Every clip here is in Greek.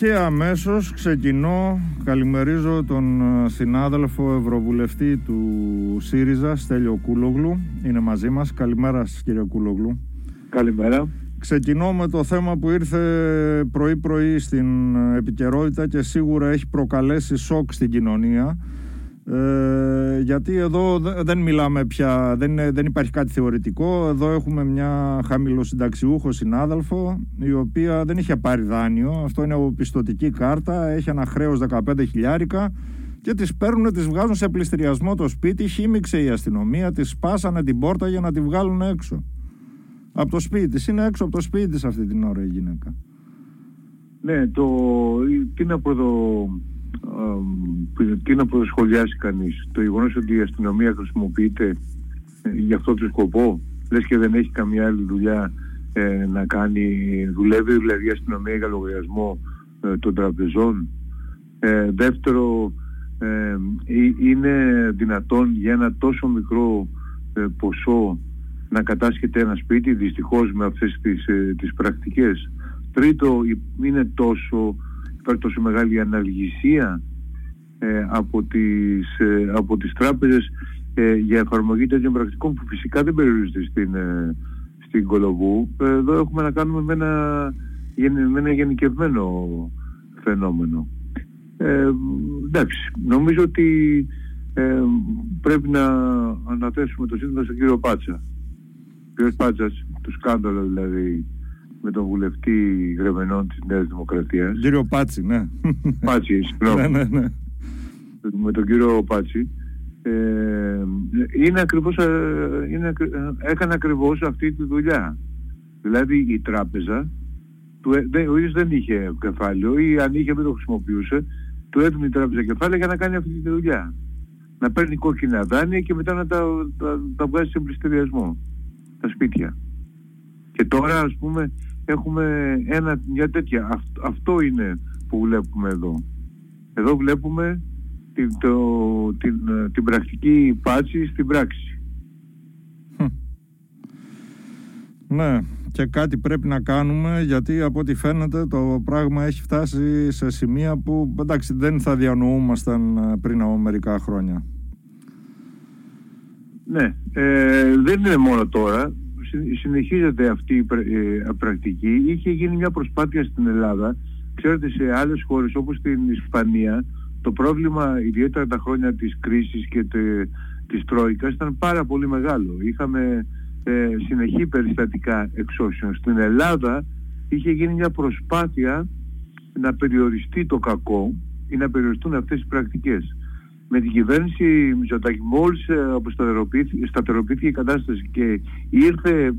Και αμέσως ξεκινώ, καλημερίζω τον ε, συνάδελφο Ευρωβουλευτή του ΣΥΡΙΖΑ, Στέλιο Κούλογλου. Είναι μαζί μας. Καλημέρα σας κύριε Κούλογλου. Καλημέρα. Ξεκινώ με το θέμα που ήρθε πρωί-πρωί στην επικαιρότητα και σίγουρα έχει προκαλέσει σοκ στην κοινωνία. Ε, γιατί εδώ δεν μιλάμε πια, δεν, δεν υπάρχει κάτι θεωρητικό. Εδώ έχουμε μια χαμηλοσυνταξιούχο συνάδελφο, η οποία δεν είχε πάρει δάνειο. Αυτό είναι πιστοτική κάρτα, έχει ένα χρέος 15 χιλιάρικα και τις παίρνουν, τις βγάζουν σε πληστηριασμό το σπίτι. Χύμιξε η αστυνομία, τις σπάσανε την πόρτα για να τη βγάλουν έξω. Από το σπίτι της, είναι έξω από το σπίτι της αυτή την ώρα η γυναίκα. Ναι, το, τι να τι να προσχολιάσει κανείς. Το γεγονός ότι η αστυνομία χρησιμοποιείται ε, για αυτό το σκοπό, λες και δεν έχει καμιά άλλη δουλειά ε, να κάνει, δουλεύει δηλαδή η αστυνομία για λογαριασμό ε, των τραπεζών. Ε, δεύτερο, είναι δυνατόν για ένα τόσο μικρό ποσό να κατάσχεται ένα σπίτι, δυστυχώς με αυτές τις, τις πρακτικές. Τρίτο, είναι τόσο υπάρχει τόσο μεγάλη αναλγησία ε, από, τις, ε, από τις τράπεζες ε, για εφαρμογή τέτοιων πρακτικών που φυσικά δεν περιορίζεται στην, ε, στην Κολοβού. Εδώ έχουμε να κάνουμε με ένα, με ένα γενικευμένο φαινόμενο. εντάξει, νομίζω ότι πρέπει να αναθέσουμε το σύνδεσμο στον κύριο Πάτσα. Ο κύριος Πάτσας, το σκάνδαλο δηλαδή με τον βουλευτή Γρεμενών της Νέας Δημοκρατίας. Κύριο Πάτσι, ναι. Πάτσι, συγγνώμη. ναι, ναι, ναι. Με τον κύριο Πάτσι. Ε, είναι ακριβώς, ε, είναι, ε, έκανε ακριβώς αυτή τη δουλειά. Δηλαδή η τράπεζα, του, ο ίδιος δεν είχε κεφάλαιο ή αν είχε δεν το χρησιμοποιούσε, του έδινε η τράπεζα κεφάλαιο για να κάνει αυτή τη δουλειά. Να παίρνει κόκκινα δάνεια και μετά να τα, τα, τα βγάζει σε πληστηριασμό. Τα σπίτια. Και τώρα ας πούμε έχουμε ένα, μια τέτοια. Αυτό, είναι που βλέπουμε εδώ. Εδώ βλέπουμε την, το, την, την πρακτική πάτση στην πράξη. Ναι, και κάτι πρέπει να κάνουμε γιατί από ό,τι φαίνεται το πράγμα έχει φτάσει σε σημεία που εντάξει δεν θα διανοούμασταν ε, πριν από μερικά χρόνια. Ναι, ε, δεν είναι μόνο τώρα συνεχίζεται αυτή η ε, πρακτική. Είχε γίνει μια προσπάθεια στην Ελλάδα. Ξέρετε, σε άλλες χώρες όπως στην Ισπανία, το πρόβλημα ιδιαίτερα τα χρόνια της κρίσης και τε, της Τρόικας ήταν πάρα πολύ μεγάλο. Είχαμε ε, συνεχή περιστατικά εξώσεων. Στην Ελλάδα είχε γίνει μια προσπάθεια να περιοριστεί το κακό ή να περιοριστούν αυτές οι πρακτικές με την κυβέρνηση Μητσοτάκη μόλις ε, σταθεροποιήθηκε η κατάσταση και ήρθε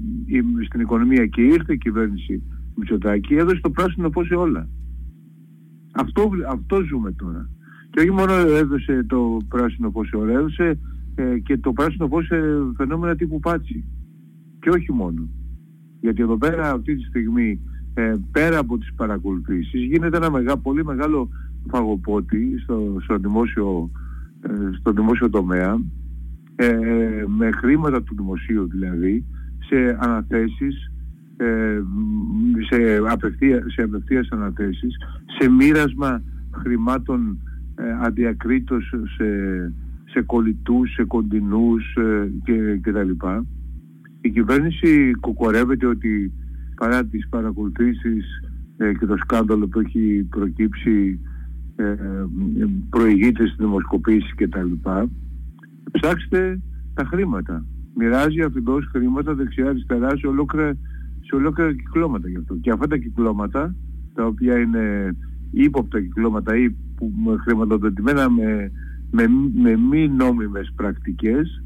στην οικονομία και ήρθε η κυβέρνηση Μητσοτάκη έδωσε το πράσινο φως σε όλα. Αυτό, αυτό ζούμε τώρα. Και όχι μόνο έδωσε το πράσινο φως σε όλα, έδωσε ε, και το πράσινο φως σε φαινόμενα τύπου πάτσι. Και όχι μόνο. Γιατί εδώ πέρα αυτή τη στιγμή ε, πέρα από τις παρακολουθήσεις γίνεται ένα μεγά, πολύ μεγάλο φαγοπότη στο, στο δημόσιο ε, στο δημόσιο τομέα ε, με χρήματα του δημοσίου δηλαδή σε αναθέσεις ε, σε, απευθεία, σε απευθείας αναθέσεις σε μοίρασμα χρημάτων ε, αδιακρίτως σε, σε κολλητούς, σε κοντινούς και, και τα λοιπά. Η κυβέρνηση κοκορεύεται ότι παρά τις παρακολουθήσεις και το σκάνδαλο που έχει προκύψει ε, προηγείται στη δημοσκοπήση κτλ. Ψάξτε τα χρήματα. Μοιράζει αφιντός χρήματα δεξιά-αριστερά σε ολόκληρα, σε ολόκληρα κυκλώματα γι' αυτό. Και αυτά τα κυκλώματα, τα οποία είναι ύποπτα κυκλώματα ή που χρηματοδοτημένα με, με, με μη νόμιμες πρακτικές,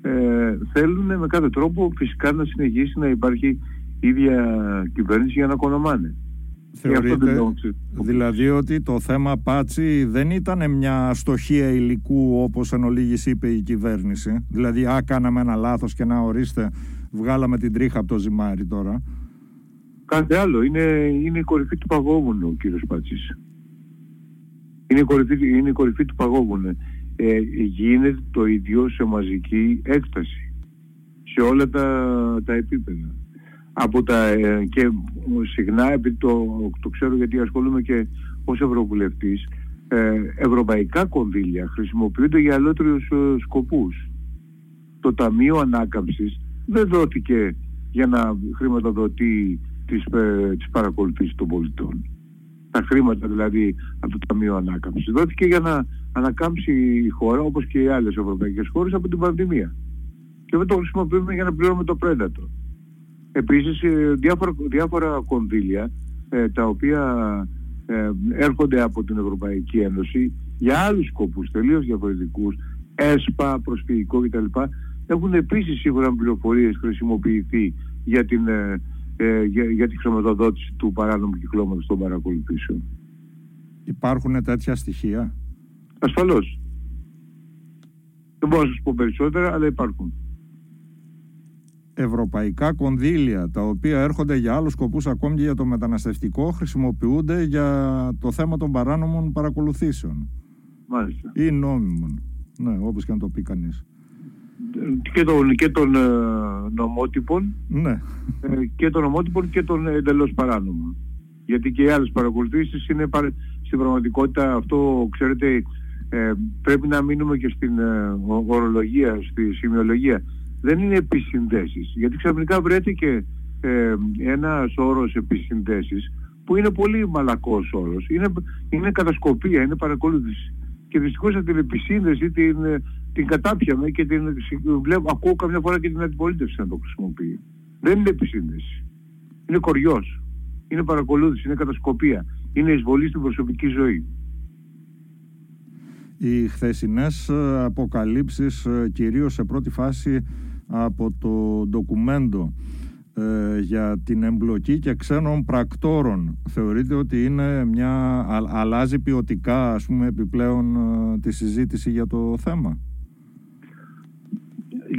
ε, θέλουν με κάθε τρόπο φυσικά να συνεχίσει να υπάρχει ίδια κυβέρνηση για να κονομάνε. Θεωρείτε δηλαδή ότι το θέμα Πάτσι δεν ήταν μια στοχεία υλικού όπως εν ολίγης είπε η κυβέρνηση; Δηλαδή α, κάναμε ένα λάθος και να ορίστε βγάλαμε την τρίχα από το ζυμάρι τώρα. Κάτι άλλο. Είναι, είναι η κορυφή του παγόβουνου ο κύριος Πάτσης. Είναι η κορυφή, είναι η κορυφή του παγόβουνου. Ε, γίνεται το ίδιο σε μαζική έκταση. Σε όλα τα, τα επίπεδα. Από τα, ε, και συχνά, επειδή το, το ξέρω γιατί ασχολούμαι και ως Ευρωβουλευτής, ε, ευρωπαϊκά κονδύλια χρησιμοποιούνται για αλλότερους ε, σκοπούς. Το Ταμείο Ανάκαμψης δεν δόθηκε για να χρηματοδοτεί τις, ε, τις παρακολουθήσεις των πολιτών. Τα χρήματα δηλαδή από το Ταμείο Ανάκαμψης. Δόθηκε για να ανακάμψει η χώρα όπως και οι άλλες ευρωπαϊκές χώρες από την πανδημία. Και δεν το χρησιμοποιούμε για να πληρώνουμε το πρέντατο. Επίσης ε, διάφορα, διάφορα κονδύλια ε, τα οποία ε, έρχονται από την Ευρωπαϊκή Ένωση για άλλους σκοπούς τελείως διαφορετικούς, ΕΣΠΑ, προσφυγικό κτλ. Έχουν επίσης σίγουρα πληροφορίες χρησιμοποιηθεί για την, για, για τη χρηματοδότηση του παράνομου κυκλώματος των παρακολουθήσεων. Υπάρχουν τέτοια στοιχεία; Ασφαλώς. Δεν μπορώ να σας πω περισσότερα, αλλά υπάρχουν ευρωπαϊκά κονδύλια τα οποία έρχονται για άλλους σκοπούς ακόμη και για το μεταναστευτικό χρησιμοποιούνται για το θέμα των παράνομων παρακολουθήσεων. Μάλιστα. ή νόμιμων. Ναι, όπως και να το πει κανείς. Και των, και των ε, νομότυπων. Ναι. ε, και των νομότυπων και των εντελώς παράνομων. Γιατί και οι άλλες παρακολουθήσεις είναι στην πραγματικότητα αυτό ξέρετε ε, πρέπει να μείνουμε και στην ορολογία, στη σημειολογία δεν είναι επισυνδέσεις. Γιατί ξαφνικά βρέθηκε ε, ένας όρος επισυνδέσεις που είναι πολύ μαλακός όρος. Είναι, είναι κατασκοπία, είναι παρακολούθηση. Και δυστυχώς την επισύνδεση την, την κατάπιαμε και την βλέπω, ακούω καμιά φορά και την αντιπολίτευση να το χρησιμοποιεί. Δεν είναι επισύνδεση. Είναι κοριός. Είναι παρακολούθηση, είναι κατασκοπία. Είναι εισβολή στην προσωπική ζωή. Οι χθεσινές αποκαλύψεις ε, κυρίως σε πρώτη φάση από το ντοκουμέντο ε, για την εμπλοκή και ξένων πρακτόρων θεωρείτε ότι είναι μια, αλλάζει ποιοτικά ας πούμε επιπλέον ε, τη συζήτηση για το θέμα;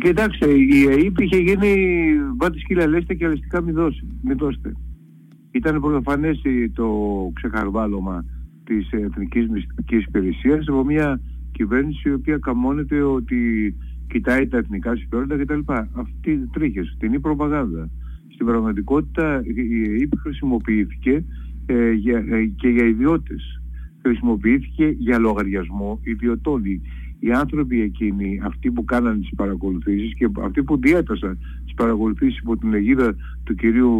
Κοιτάξτε, η ΕΕΠ είχε γίνει βάτη σκύλα λέστε και αλεστικά μη, δώσει, μη δώστε. Ήταν πρωτοφανές το ξεχαρβάλωμα της Εθνικής Μυστικής Υπηρεσίας από μια κυβέρνηση η οποία καμώνεται ότι κοιτάει τα εθνικά συμφέροντα κτλ. Αυτή η τρίχες, η προπαγάνδα. Στην πραγματικότητα η ΕΕΠ χρησιμοποιήθηκε ε, για, ε, και για ιδιώτες. Χρησιμοποιήθηκε για λογαριασμό ιδιωτών. Οι, άνθρωποι εκείνοι, αυτοί που κάνανε τις παρακολουθήσεις και αυτοί που διέτασαν τις παρακολουθήσεις υπό την αιγίδα του κυρίου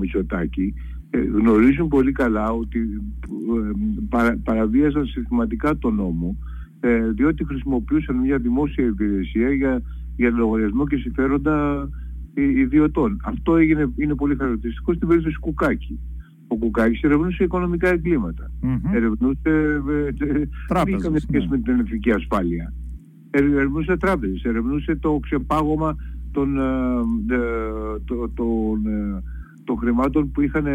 Μητσοτάκη, ε, γνωρίζουν πολύ καλά ότι ε, παραβίασαν συστηματικά τον νόμο ε, διότι χρησιμοποιούσαν μια δημόσια υπηρεσία για, για λογαριασμό και συμφέροντα ιδιωτών. Αυτό έγινε, είναι πολύ χαρακτηριστικό στην περίπτωση Κουκάκη. Ο Κουκάκης ερευνούσε οικονομικά εγκλήματα. Mm-hmm. Ερευνούσε. Τράπεζες. Δεν σχέση ναι. με την εθνική ασφάλεια. Ερευνούσε τράπεζες. Ερευνούσε το ξεπάγωμα των, το, των χρημάτων που είχαν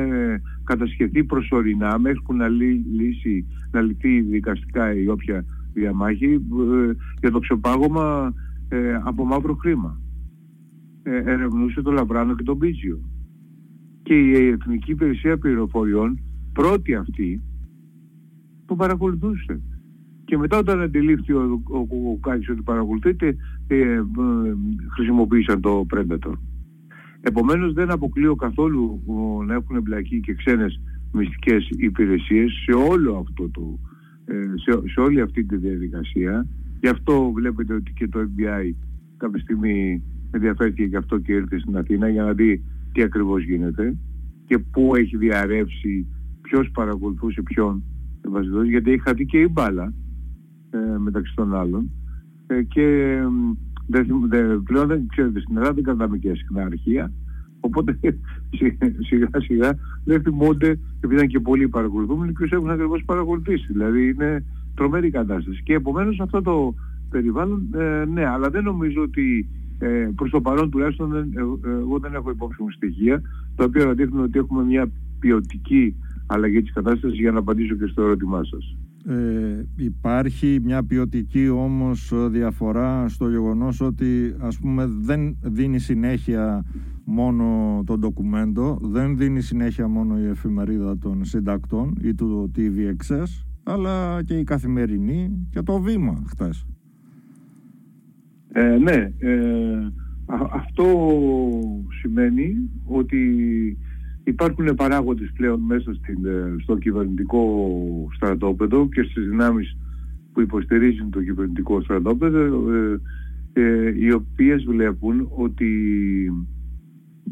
κατασχεθεί προσωρινά μέχρι που να, λύσει, να λυθεί δικαστικά η όποια διαμάχη ε, για το ξεπάγωμα ε, από μαύρο χρήμα. Ε, ερευνούσε το Λαμπράνο και τον Πίτσιο. Και η Εθνική Υπηρεσία Πληροφοριών, πρώτη αυτή, το παρακολουθούσε. Και μετά όταν αντιλήφθη ο, ο, ο, ότι παρακολουθείται, ε, ε, χρησιμοποίησαν το Predator. Επομένως δεν αποκλείω καθόλου να έχουν εμπλακεί και ξένες μυστικές υπηρεσίες σε όλο αυτό το, ε, σε, σε όλη αυτή τη διαδικασία. Γι' αυτό βλέπετε ότι και το FBI κάποια στιγμή ενδιαφέρθηκε και αυτό και ήρθε στην Αθήνα για να δει τι ακριβώς γίνεται και πού έχει διαρρεύσει, ποιος παρακολουθούσε ποιον γιατί είχα δει και η μπάλα ε, μεταξύ των άλλων ε, και δε, πλέον δεν ξέρετε στην Ελλάδα δεν κρατάμε και συχνά αρχεία Οπότε σιγά σιγά δεν θυμούνται, επειδή ήταν και πολλοί παρακολουθούμενοι, και έχουν ακριβώς παρακολουθήσει. Δηλαδή είναι τρομερή κατάσταση. Και επομένως αυτό το περιβάλλον, ε, ναι, αλλά δεν νομίζω ότι ε, προς το παρόν τουλάχιστον δεν, ε, ε, εγώ δεν έχω υπόψη μου στοιχεία τα οποία δείχνουν ότι έχουμε μια ποιοτική αλλαγή της κατάστασης για να απαντήσω και στο ερώτημά σας. Ε, υπάρχει μια ποιοτική όμως διαφορά στο γεγονός ότι ας πούμε δεν δίνει συνέχεια μόνο το ντοκουμέντο, δεν δίνει συνέχεια μόνο η εφημερίδα των συντακτών ή του TVXS, αλλά και η καθημερινή και το βήμα χτες. Ε, ναι, ε, αυτό σημαίνει ότι υπάρχουν παράγοντες πλέον μέσα στην, ε, στο κυβερνητικό στρατόπεδο και στις δυνάμεις που υποστηρίζουν το κυβερνητικό στρατόπεδο ε, ε, οι οποίες βλέπουν ότι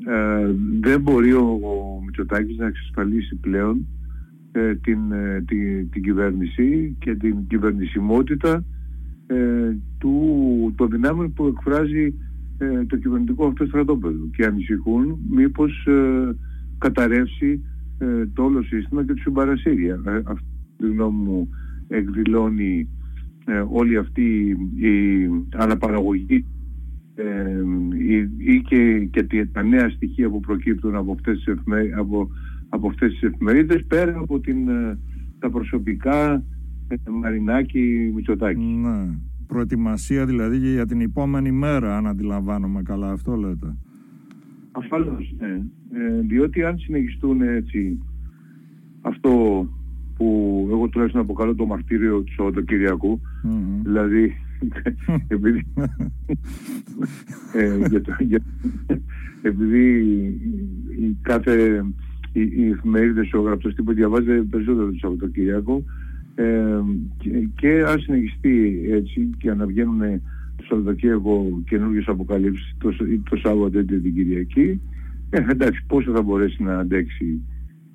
ε, δεν μπορεί ο, ο Μητσοτάκης να εξασφαλίσει πλέον ε, την, την, την κυβέρνηση και την κυβερνησιμότητα του, των δυνάμεων που εκφράζει το κυβερνητικό αυτό στρατόπεδο και ανησυχούν μήπως καταρρεύσει το όλο σύστημα και τους συμπαρασύρια. αυτή τη γνώμη μου εκδηλώνει ε, όλη αυτή η αναπαραγωγή ε, ή και, και τα νέα στοιχεία που προκύπτουν από αυτές τις, εφημε, από, από αυτές τις εφημερίδες πέρα από την, ε, τα προσωπικά Μαρινάκη Μητσοτάκη. Ναι. Προετοιμασία δηλαδή για την επόμενη μέρα αν αντιλαμβάνομαι καλά αυτό λέτε. Ασφαλώς, ναι. Ε, διότι αν συνεχιστούν έτσι αυτό που εγώ τουλάχιστον αποκαλώ το μαρτύριο του Σαββατοκυριακού. Mm-hmm. Δηλαδή, επειδή, ε, για το, για, επειδή η, κάθε η, η εφημερίδες, ο γραπτός τύπος διαβάζεται περισσότερο το Σαββατοκυριακό ε, και, και αν συνεχιστεί έτσι και αναβγαίνουν το Σαββατοκύριακο καινούργιες αποκαλύψεις το, το Σάββατο ή την Κυριακή ε, εντάξει πόσο θα μπορέσει να αντέξει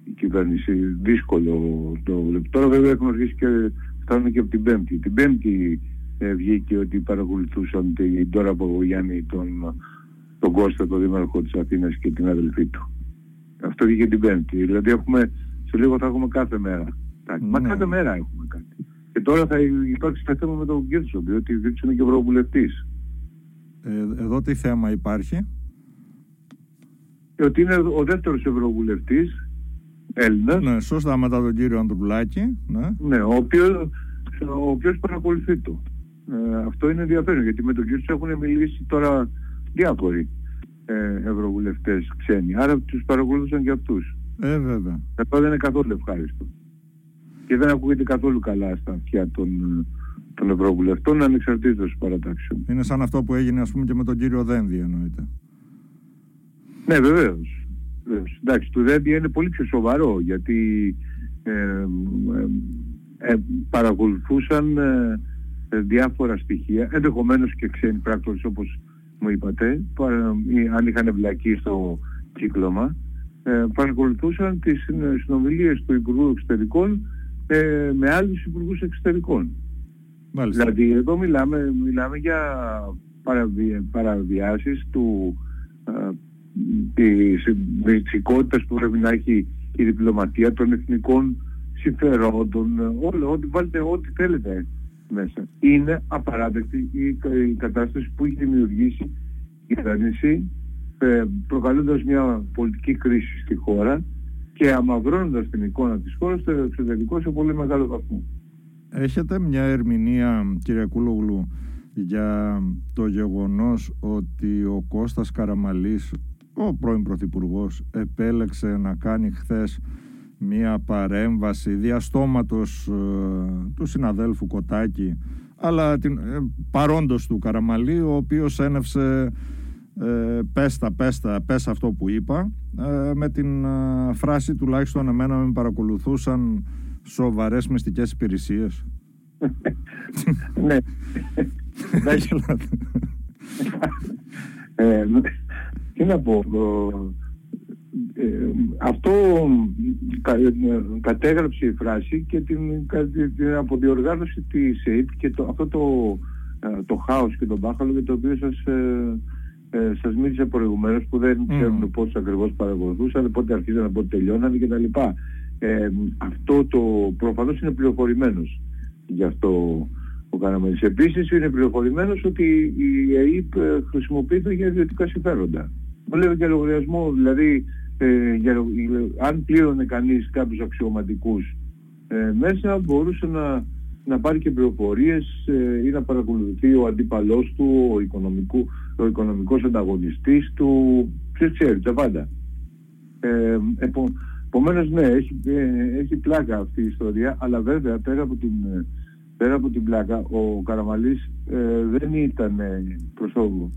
η κυβέρνηση. Δύσκολο το βλέπω. Τώρα βέβαια έχουμε αρχίσει και φτάνουμε και από την Πέμπτη. Την Πέμπτη ε, βγήκε ότι παρακολουθούσαν την τώρα από Γιάννη τον, τον Κώστα, τον Δήμαρχο της Αθήνας και την αδελφή του. Αυτό βγήκε την Πέμπτη. Δηλαδή έχουμε, σε λίγο θα έχουμε κάθε μέρα. Ναι. Μα κάθε μέρα έχουμε κάτι. Και τώρα θα υπάρξει το θέμα με τον Κίρτσο, διότι ο Κίρτσο είναι και ευρωβουλευτής. Ε, εδώ τι θέμα υπάρχει; Ε, ότι είναι ο δεύτερος ευρωβουλευτής Έλληνας. Ναι, σωστά μετά τον κύριο Ανδρουλάκη. Ναι, ναι ο οποίος, ο οποίος παρακολουθεί το. Ε, αυτό είναι ενδιαφέρον γιατί με τον κύριο έχουν μιλήσει τώρα διάφοροι ε, ευρωβουλευτές ξένοι. Άρα τους παρακολουθούσαν και αυτούς. Ε, βέβαια. Αυτό δεν είναι καθόλου ευχάριστο. Και δεν ακούγεται καθόλου καλά στα αυτιά των, των ευρωβουλευτών ανεξαρτήτως παρατάξεων. Είναι σαν αυτό που έγινε ας πούμε και με τον κύριο Δένδη εννοείται. Ναι βεβαίως. Εντάξει, το ΔΕΔΙΑ είναι πολύ πιο σοβαρό γιατί ε, ε, ε παρακολουθούσαν ε, διάφορα στοιχεία, ενδεχομένως και ξένοι πράκτορες όπως μου είπατε, αν είχαν εμπλακεί στο κύκλωμα, παρακολουθούσαν τις συνομιλίες του Υπουργού Εξωτερικών με άλλους Υπουργούς Εξωτερικών. Μάλιστα. Δηλαδή εδώ μιλάμε, μιλάμε για παραβιάσεις του της μυστικότητας που πρέπει να έχει η διπλωματία των εθνικών συμφερόντων, όλο, ό,τι βάλετε ό,τι θέλετε μέσα. Είναι απαράδεκτη η, η κατάσταση που έχει δημιουργήσει η κυβέρνηση ε, προκαλώντας μια πολιτική κρίση στη χώρα και αμαυρώνοντας την εικόνα της χώρας στο εξωτερικό σε πολύ μεγάλο βαθμό. Έχετε μια ερμηνεία, κύριε Κούλογλου, για το γεγονός ότι ο Κώστας Καραμαλής ο πρώην Πρωθυπουργός επέλεξε να κάνει χθες μία παρέμβαση διαστόματος ε, του συναδέλφου Κοτάκη αλλά την, ε, παρόντος του Καραμαλή ο οποίος ένευσε ε, πέστα, πέστα, πες αυτό που είπα. Ε, με την φράση τουλάχιστον εμένα με παρακολουθούσαν σοβαρές μυστικές υπηρεσίες. Ναι. Τι να πω, ε, αυτό κα, ε, κατέγραψε η φράση και την, την αποδιοργάνωση της ΕΕΠ και το, αυτό το, ε, το χάος και τον μπάχαλο για το οποίο σας, ε, ε, σας μίλησε προηγουμένως που δεν mm. ξέρουν πώς ακριβώς παρακολουθούσαν, πότε αρχίζαν, πότε τελειώναν κτλ. Ε, αυτό το προφανώς είναι πληροφορημένος γι' αυτό ο Καναμέλης. Επίσης είναι πληροφορημένος ότι η ΕΕΠ χρησιμοποιείται για ιδιωτικά συμφέροντα λέω για λογαριασμό, δηλαδή ε, για, αν πλήρωνε κανείς κάποιους αξιωματικούς ε, μέσα μπορούσε να, να πάρει και πληροφορίες ε, ή να παρακολουθεί ο αντίπαλός του, ο, οικονομικού, ο οικονομικός ανταγωνιστής του, ποιος ξέρεις, τα πάντα. Ε, επο, επομένως ναι, έχει, ε, έχει πλάκα αυτή η ιστορία, αλλά βέβαια πέρα από την, πέρα από την πλάκα ο Καραμαλής δεν ήταν προς το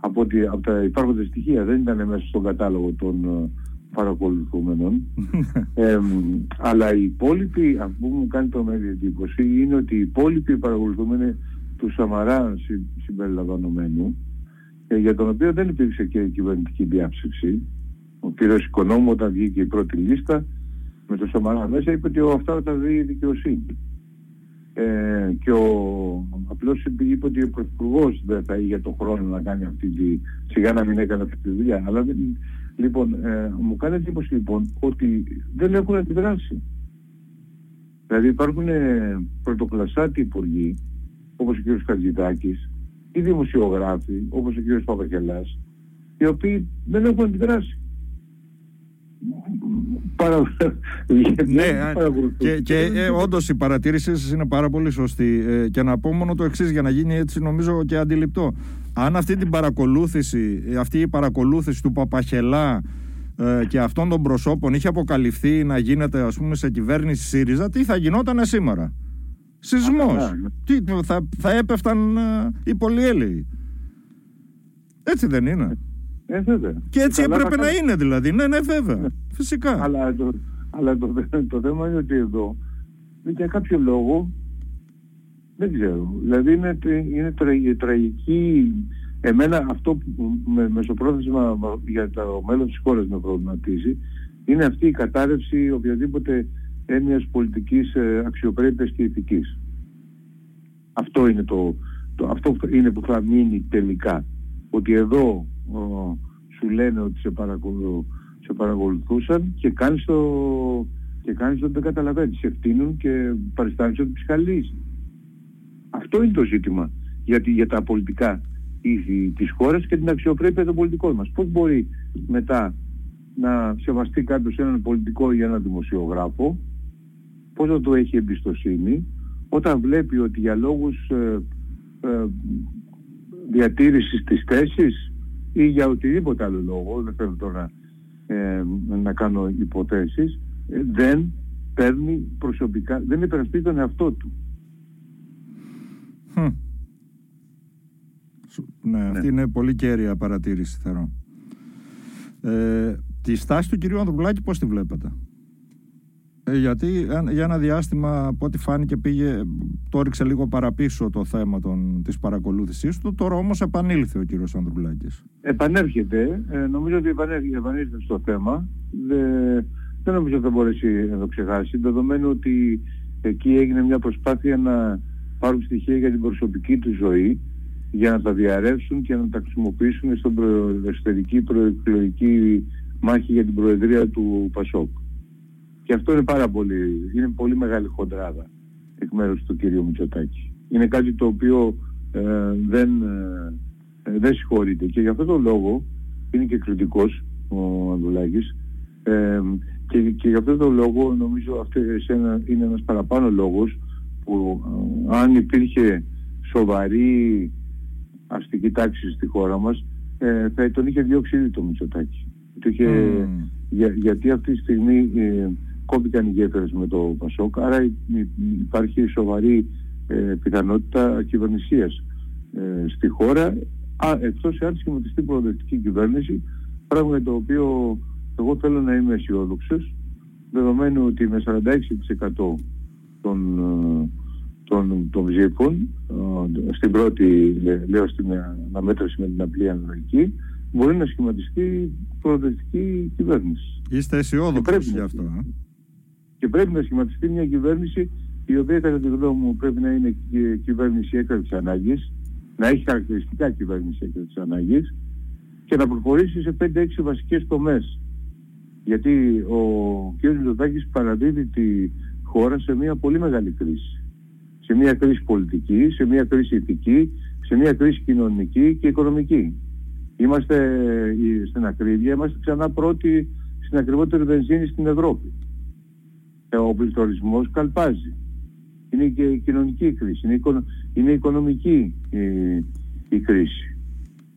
από, ότι, από τα υπάρχοντα στοιχεία, δεν ήταν μέσα στον κατάλογο των ε, παρακολουθούμενων. ε, αλλά οι υπόλοιποι, αυτό που μου κάνει το μέγιστη εντύπωση, είναι ότι οι υπόλοιποι παρακολουθούμενοι του Σαμαρά συμπεριλαμβανομένου, ε, για τον οποίο δεν υπήρξε και κυβερνητική διάψευση. Ο κ. Οικονόμου όταν βγήκε η πρώτη λίστα με το Σαμαρά μέσα είπε ότι αυτά θα δει η δικαιοσύνη. Ε, και ο, απλώς είπε ότι ο Πρωθυπουργός δεν θα είχε το χρόνο να κάνει αυτή τη, σιγά να μην έκανε αυτή τη δουλειά. Αλλά λοιπόν, ε, μου κάνει εντύπωση λοιπόν ότι δεν έχουν αντιδράσει. Δηλαδή υπάρχουν ε, πρωτοκλασσάτοι υπουργοί, όπως ο κ. Χατζητάκης, ή δημοσιογράφοι, όπως ο κ. Παπαγελάς, οι οποίοι δεν έχουν αντιδράσει. Παρα... ναι, και, και ε, όντως η παρατήρησή σας είναι πάρα πολύ σωστή ε, και να πω μόνο το εξής για να γίνει έτσι νομίζω και αντιληπτό αν αυτή την παρακολούθηση αυτή η παρακολούθηση του Παπαχελά ε, και αυτών των προσώπων είχε αποκαλυφθεί να γίνεται ας πούμε σε κυβέρνηση ΣΥΡΙΖΑ τι θα γινόταν σήμερα; Σεισμός ναι. τι, θα, θα έπεφταν ε, οι πολυέλαιοι έτσι δεν είναι ε, βέβαια. Και έτσι έπρεπε να είναι δηλαδή. Ναι, ναι, βέβαια. Ναι. Φυσικά. Αλλά, το, αλλά το, το, θέμα είναι ότι εδώ για κάποιο λόγο δεν ξέρω. Δηλαδή είναι, είναι τραγική. Εμένα αυτό που με μεσοπρόθεσμα για το μέλλον της χώρας με προβληματίζει είναι αυτή η κατάρρευση οποιαδήποτε έννοιας πολιτικής ε, αξιοπρέπειας και ηθικής. Αυτό είναι, το, το, αυτό είναι που θα μείνει τελικά. Ότι εδώ σου λένε ότι σε, σε παρακολουθούσαν και κάνεις το, και κάνεις ότι δεν καταλαβαίνεις. Σε φτύνουν και παριστάνεις ότι ψυχαλείς. Αυτό είναι το ζήτημα για, για τα πολιτικά ήθη της χώρας και την αξιοπρέπεια των πολιτικών μας. Πώς μπορεί μετά να σεβαστεί κάποιος έναν πολιτικό ή έναν δημοσιογράφο, πώς θα του έχει εμπιστοσύνη, όταν βλέπει ότι για λόγους ε, ε, διατήρησης της θέσης ή για οτιδήποτε άλλο λόγο, δεν θέλω τώρα ε, να κάνω υποθέσεις, ε, δεν παίρνει προσωπικά, δεν υπερασπίζει τον εαυτό του. Ναι, αυτή ναι. είναι πολύ κέρια παρατήρηση θεωρώ. Ε, τη στάση του κυρίου Ανδρουλάκη πώς τη βλέπετε; Ε, γιατί για ένα διάστημα από ό,τι φάνηκε πήγε, το έριξε λίγο παραπίσω το θέμα των, της παρακολούθησής του, τώρα όμως επανήλθε ο κύριος Ανδρουλάκης. Επανέρχεται, ε, νομίζω ότι επανέρχεται, επανέρχεται στο θέμα, δεν νομίζω ότι θα μπορέσει να το ξεχάσει, δεδομένου ότι εκεί έγινε μια προσπάθεια να πάρουν στοιχεία για την προσωπική τους ζωή, για να τα διαρρεύσουν και να τα χρησιμοποιήσουν στην εσωτερική προεκλογική μάχη για την Προεδρία του Πασόκ. Και αυτό είναι πάρα πολύ, είναι πολύ μεγάλη χοντράδα εκ μέρους του κυρίου Μητσοτάκη. Είναι κάτι το οποίο ε, δεν, ε, δεν συγχωρείται και γι' αυτό τον λόγο είναι και κριτικός ο Ανδουλάκης ε, και, και γι' αυτό τον λόγο νομίζω αυτό είναι ένας παραπάνω λόγος που ε, αν υπήρχε σοβαρή αστική τάξη στη χώρα μας ε, θα τον είχε διώξει ήδη το Μητσοτάκη. για, γιατί αυτή τη στιγμή κόμπηκαν οι γέφυρες με το Πασόκ, άρα υπάρχει σοβαρή ε, πιθανότητα κυβερνησίας ε, στη χώρα, α, εκτός εάν σχηματιστεί προοδευτική κυβέρνηση, πράγμα για το οποίο εγώ θέλω να είμαι αισιόδοξος, δεδομένου ότι με 46% των, ε, των, των ψήφων, ε, στην πρώτη, λέω στην αναμέτρηση με την απλή αναλογική, μπορεί να σχηματιστεί προοδευτική κυβέρνηση. Είστε αισιόδοξοι γι' αυτό. Και πρέπει να σχηματιστεί μια κυβέρνηση η οποία κατά τη γνώμη μου πρέπει να είναι κυβέρνηση έκτακτης ανάγκης, να έχει χαρακτηριστικά κυβέρνηση έκτακτης ανάγκης και να προχωρήσει σε 5-6 βασικές τομές. Γιατί ο κ. Μητσοτάκης παραδίδει τη χώρα σε μια πολύ μεγάλη κρίση. Σε μια κρίση πολιτική, σε μια κρίση ηθική, σε μια κρίση κοινωνική και οικονομική. Είμαστε ε, στην ακρίβεια, είμαστε ξανά πρώτοι στην ακριβότερη βενζίνη στην Ευρώπη. Ε, ο πληθωρισμός καλπάζει. Είναι και η κοινωνική κρίση, είναι, η είναι οικονομική η, η κρίση.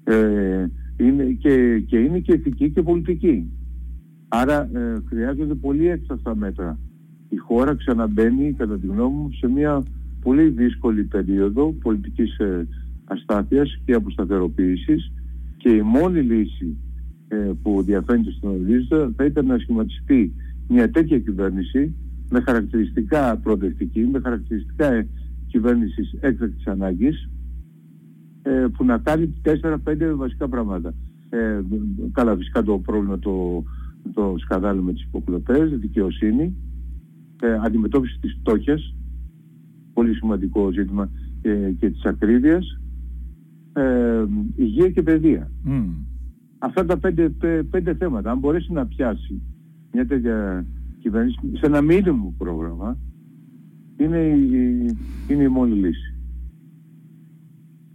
Ε, είναι και, και είναι και ηθική και πολιτική. Άρα ε, χρειάζονται πολύ έξαστα μέτρα. Η χώρα ξαναμπαίνει, κατά τη γνώμη μου, σε μια πολύ δύσκολη περίοδο πολιτικής ε, αστάθειας και αποσταθεροποίησης Και η μόνη λύση ε, που διαφαίνεται στον ορίζοντα θα ήταν να σχηματιστεί μια τέτοια κυβέρνηση με χαρακτηριστικά προοδευτική, με χαρακτηριστικά ε, κυβέρνησης έκτακτης ανάγκης ε, που να κάνει 4-5 βασικά πράγματα. Ε, καλά φυσικά το πρόβλημα το, το σκαδάλι με τις υποκλοπές, δικαιοσύνη, ε, αντιμετώπιση της φτώχειας, πολύ σημαντικό ζήτημα ε, και της ακρίβειας, ε, υγεία και παιδεία. Αυτά τα πέντε, πέντε θέματα, αν μπορέσει να πιάσει μια τέτοια κυβέρνηση σε ένα μήνυμο πρόγραμμα, είναι η, είναι η μόνη λύση.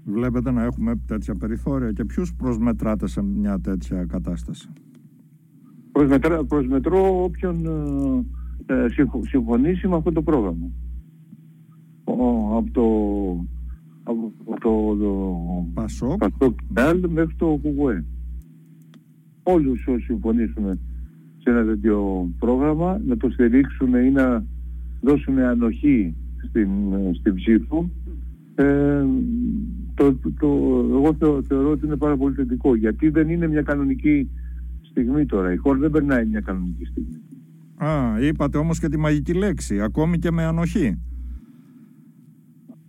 Βλέπετε να έχουμε τέτοια περιθώρια και ποιους προσμετράτε σε μια τέτοια κατάσταση; Προσμετρά, προσμετρώ όποιον ε, ε συμφωνήσει με αυτό το πρόγραμμα. Ο, από το από το, το Πασόκ, μέχρι το Κουκουέ. Όλους όσοι συμφωνήσουν σε ένα τέτοιο πρόγραμμα να το στηρίξουν ή να δώσουν ανοχή στην, στην ψήφο ε, το, το, εγώ θεωρώ ότι είναι πάρα πολύ θετικό γιατί δεν είναι μια κανονική στιγμή τώρα. Η χώρα δεν περνάει μια κανονική στιγμή. Α, είπατε όμως και τη μαγική λέξη, ακόμη και με ανοχή.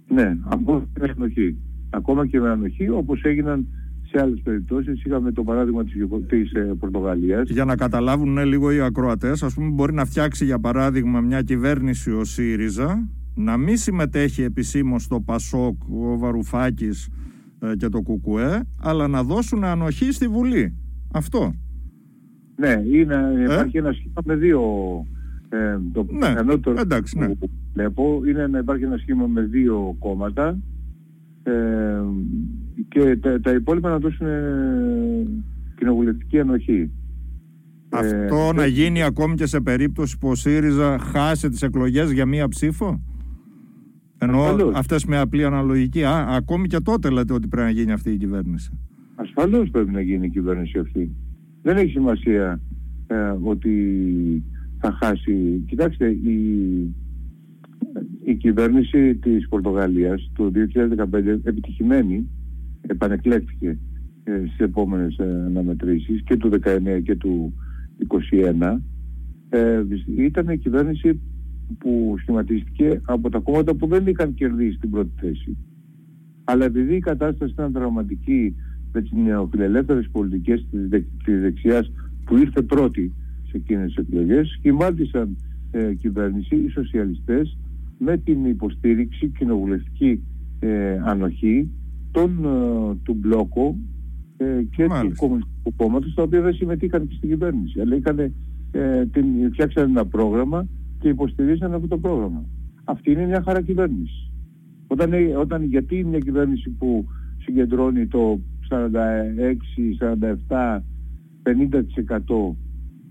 Ναι, ακόμα και με ανοχή. Ακόμα και με ανοχή όπως έγιναν σε άλλες περιπτώσεις. Είχαμε το παράδειγμα της, της ε, Πορτογαλίας. Για να καταλάβουν ναι, λίγο οι ακροατές, ας πούμε μπορεί να φτιάξει για παράδειγμα μια κυβέρνηση ο ΣΥΡΙΖΑ, να μην συμμετέχει επισήμως στο ΠΑΣΟΚ, ο Βαρουφάκης ε, και το ΚΚΕ, αλλά να δώσουν ανοχή στη Βουλή. Αυτό. Ναι, είναι, ε; υπάρχει ένα σχήμα με δύο ε, το ναι, πιθανότερο εντάξει, ναι. που βλέπω είναι να υπάρχει ένα σχήμα με δύο κόμματα ε, και τα, τα υπόλοιπα να δώσουν ε, κοινοβουλευτική ανοχή. Αυτό ε, να γίνει ακόμη και σε περίπτωση που ο ΣΥΡΙΖΑ χάσει τις εκλογές για μία ψήφο; Ενώ αυτές με απλή αναλογική. Α, ακόμη και τότε λέτε ότι πρέπει να γίνει αυτή η κυβέρνηση. Ασφαλώς πρέπει να γίνει η κυβέρνηση αυτή. Δεν έχει σημασία ε, ότι θα χάσει. Κοιτάξτε, η, η κυβέρνηση της Πορτογαλίας το 2015 επιτυχημένη επανεκλέχθηκε ε, στις επόμενες ε, αναμετρήσεις και του 19 και του 21 ε, ήταν η κυβέρνηση που σχηματίστηκε από τα κόμματα που δεν είχαν κερδίσει την πρώτη θέση. Αλλά επειδή η κατάσταση ήταν δραματική με τις νεοφιλελεύθερες πολιτικές της δεξιάς που ήρθε πρώτη σε εκείνες τις εκλογές σχημάτισαν ε, κυβέρνηση οι σοσιαλιστές με την υποστήριξη κοινοβουλευτική ε, ανοχή των, ε, του μπλόκου ε, και του Κομμουνιστικού Κόμματος τα οποία δεν συμμετείχαν και στην κυβέρνηση αλλά είχαν, ε, την, φτιάξαν ένα πρόγραμμα και υποστηρίζαν αυτό το πρόγραμμα. Αυτή είναι μια χαρά κυβέρνησης. Όταν, όταν, γιατί μια κυβέρνηση που συγκεντρώνει το 46, 47, 50%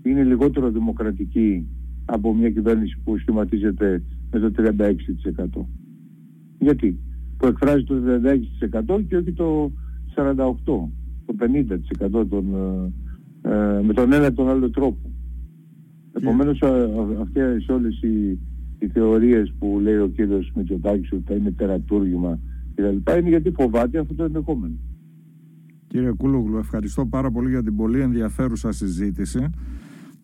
είναι λιγότερο δημοκρατική από μια κυβέρνηση που σχηματίζεται με το 36%. Γιατί; Που εκφράζει το 36% και όχι το 48%, το 50% των, ε, ε, με τον ένα ή τον άλλο τρόπο. Επομένως αυτές όλες οι, οι θεωρίες που λέει ο κύριος Μητσοτάκης ότι θα είναι τερατούργημα κλπ. είναι γιατί φοβάται αυτό το ενδεχόμενο. Κύριε Κούλογλου, ευχαριστώ πάρα πολύ για την πολύ ενδιαφέρουσα συζήτηση.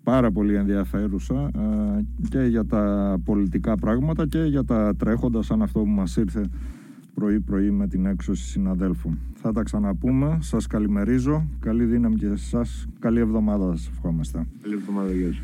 Πάρα πολύ ενδιαφέρουσα ε, και για τα πολιτικά πράγματα και για τα τρέχοντα σαν αυτό που μας ήρθε πρωί πρωί με την έξωση συναδέλφου. Θα τα ξαναπούμε, σας καλημερίζω, καλή δύναμη και σε εσάς, καλή εβδομάδα σας ευχόμαστε. Καλή εβδομάδα, γεια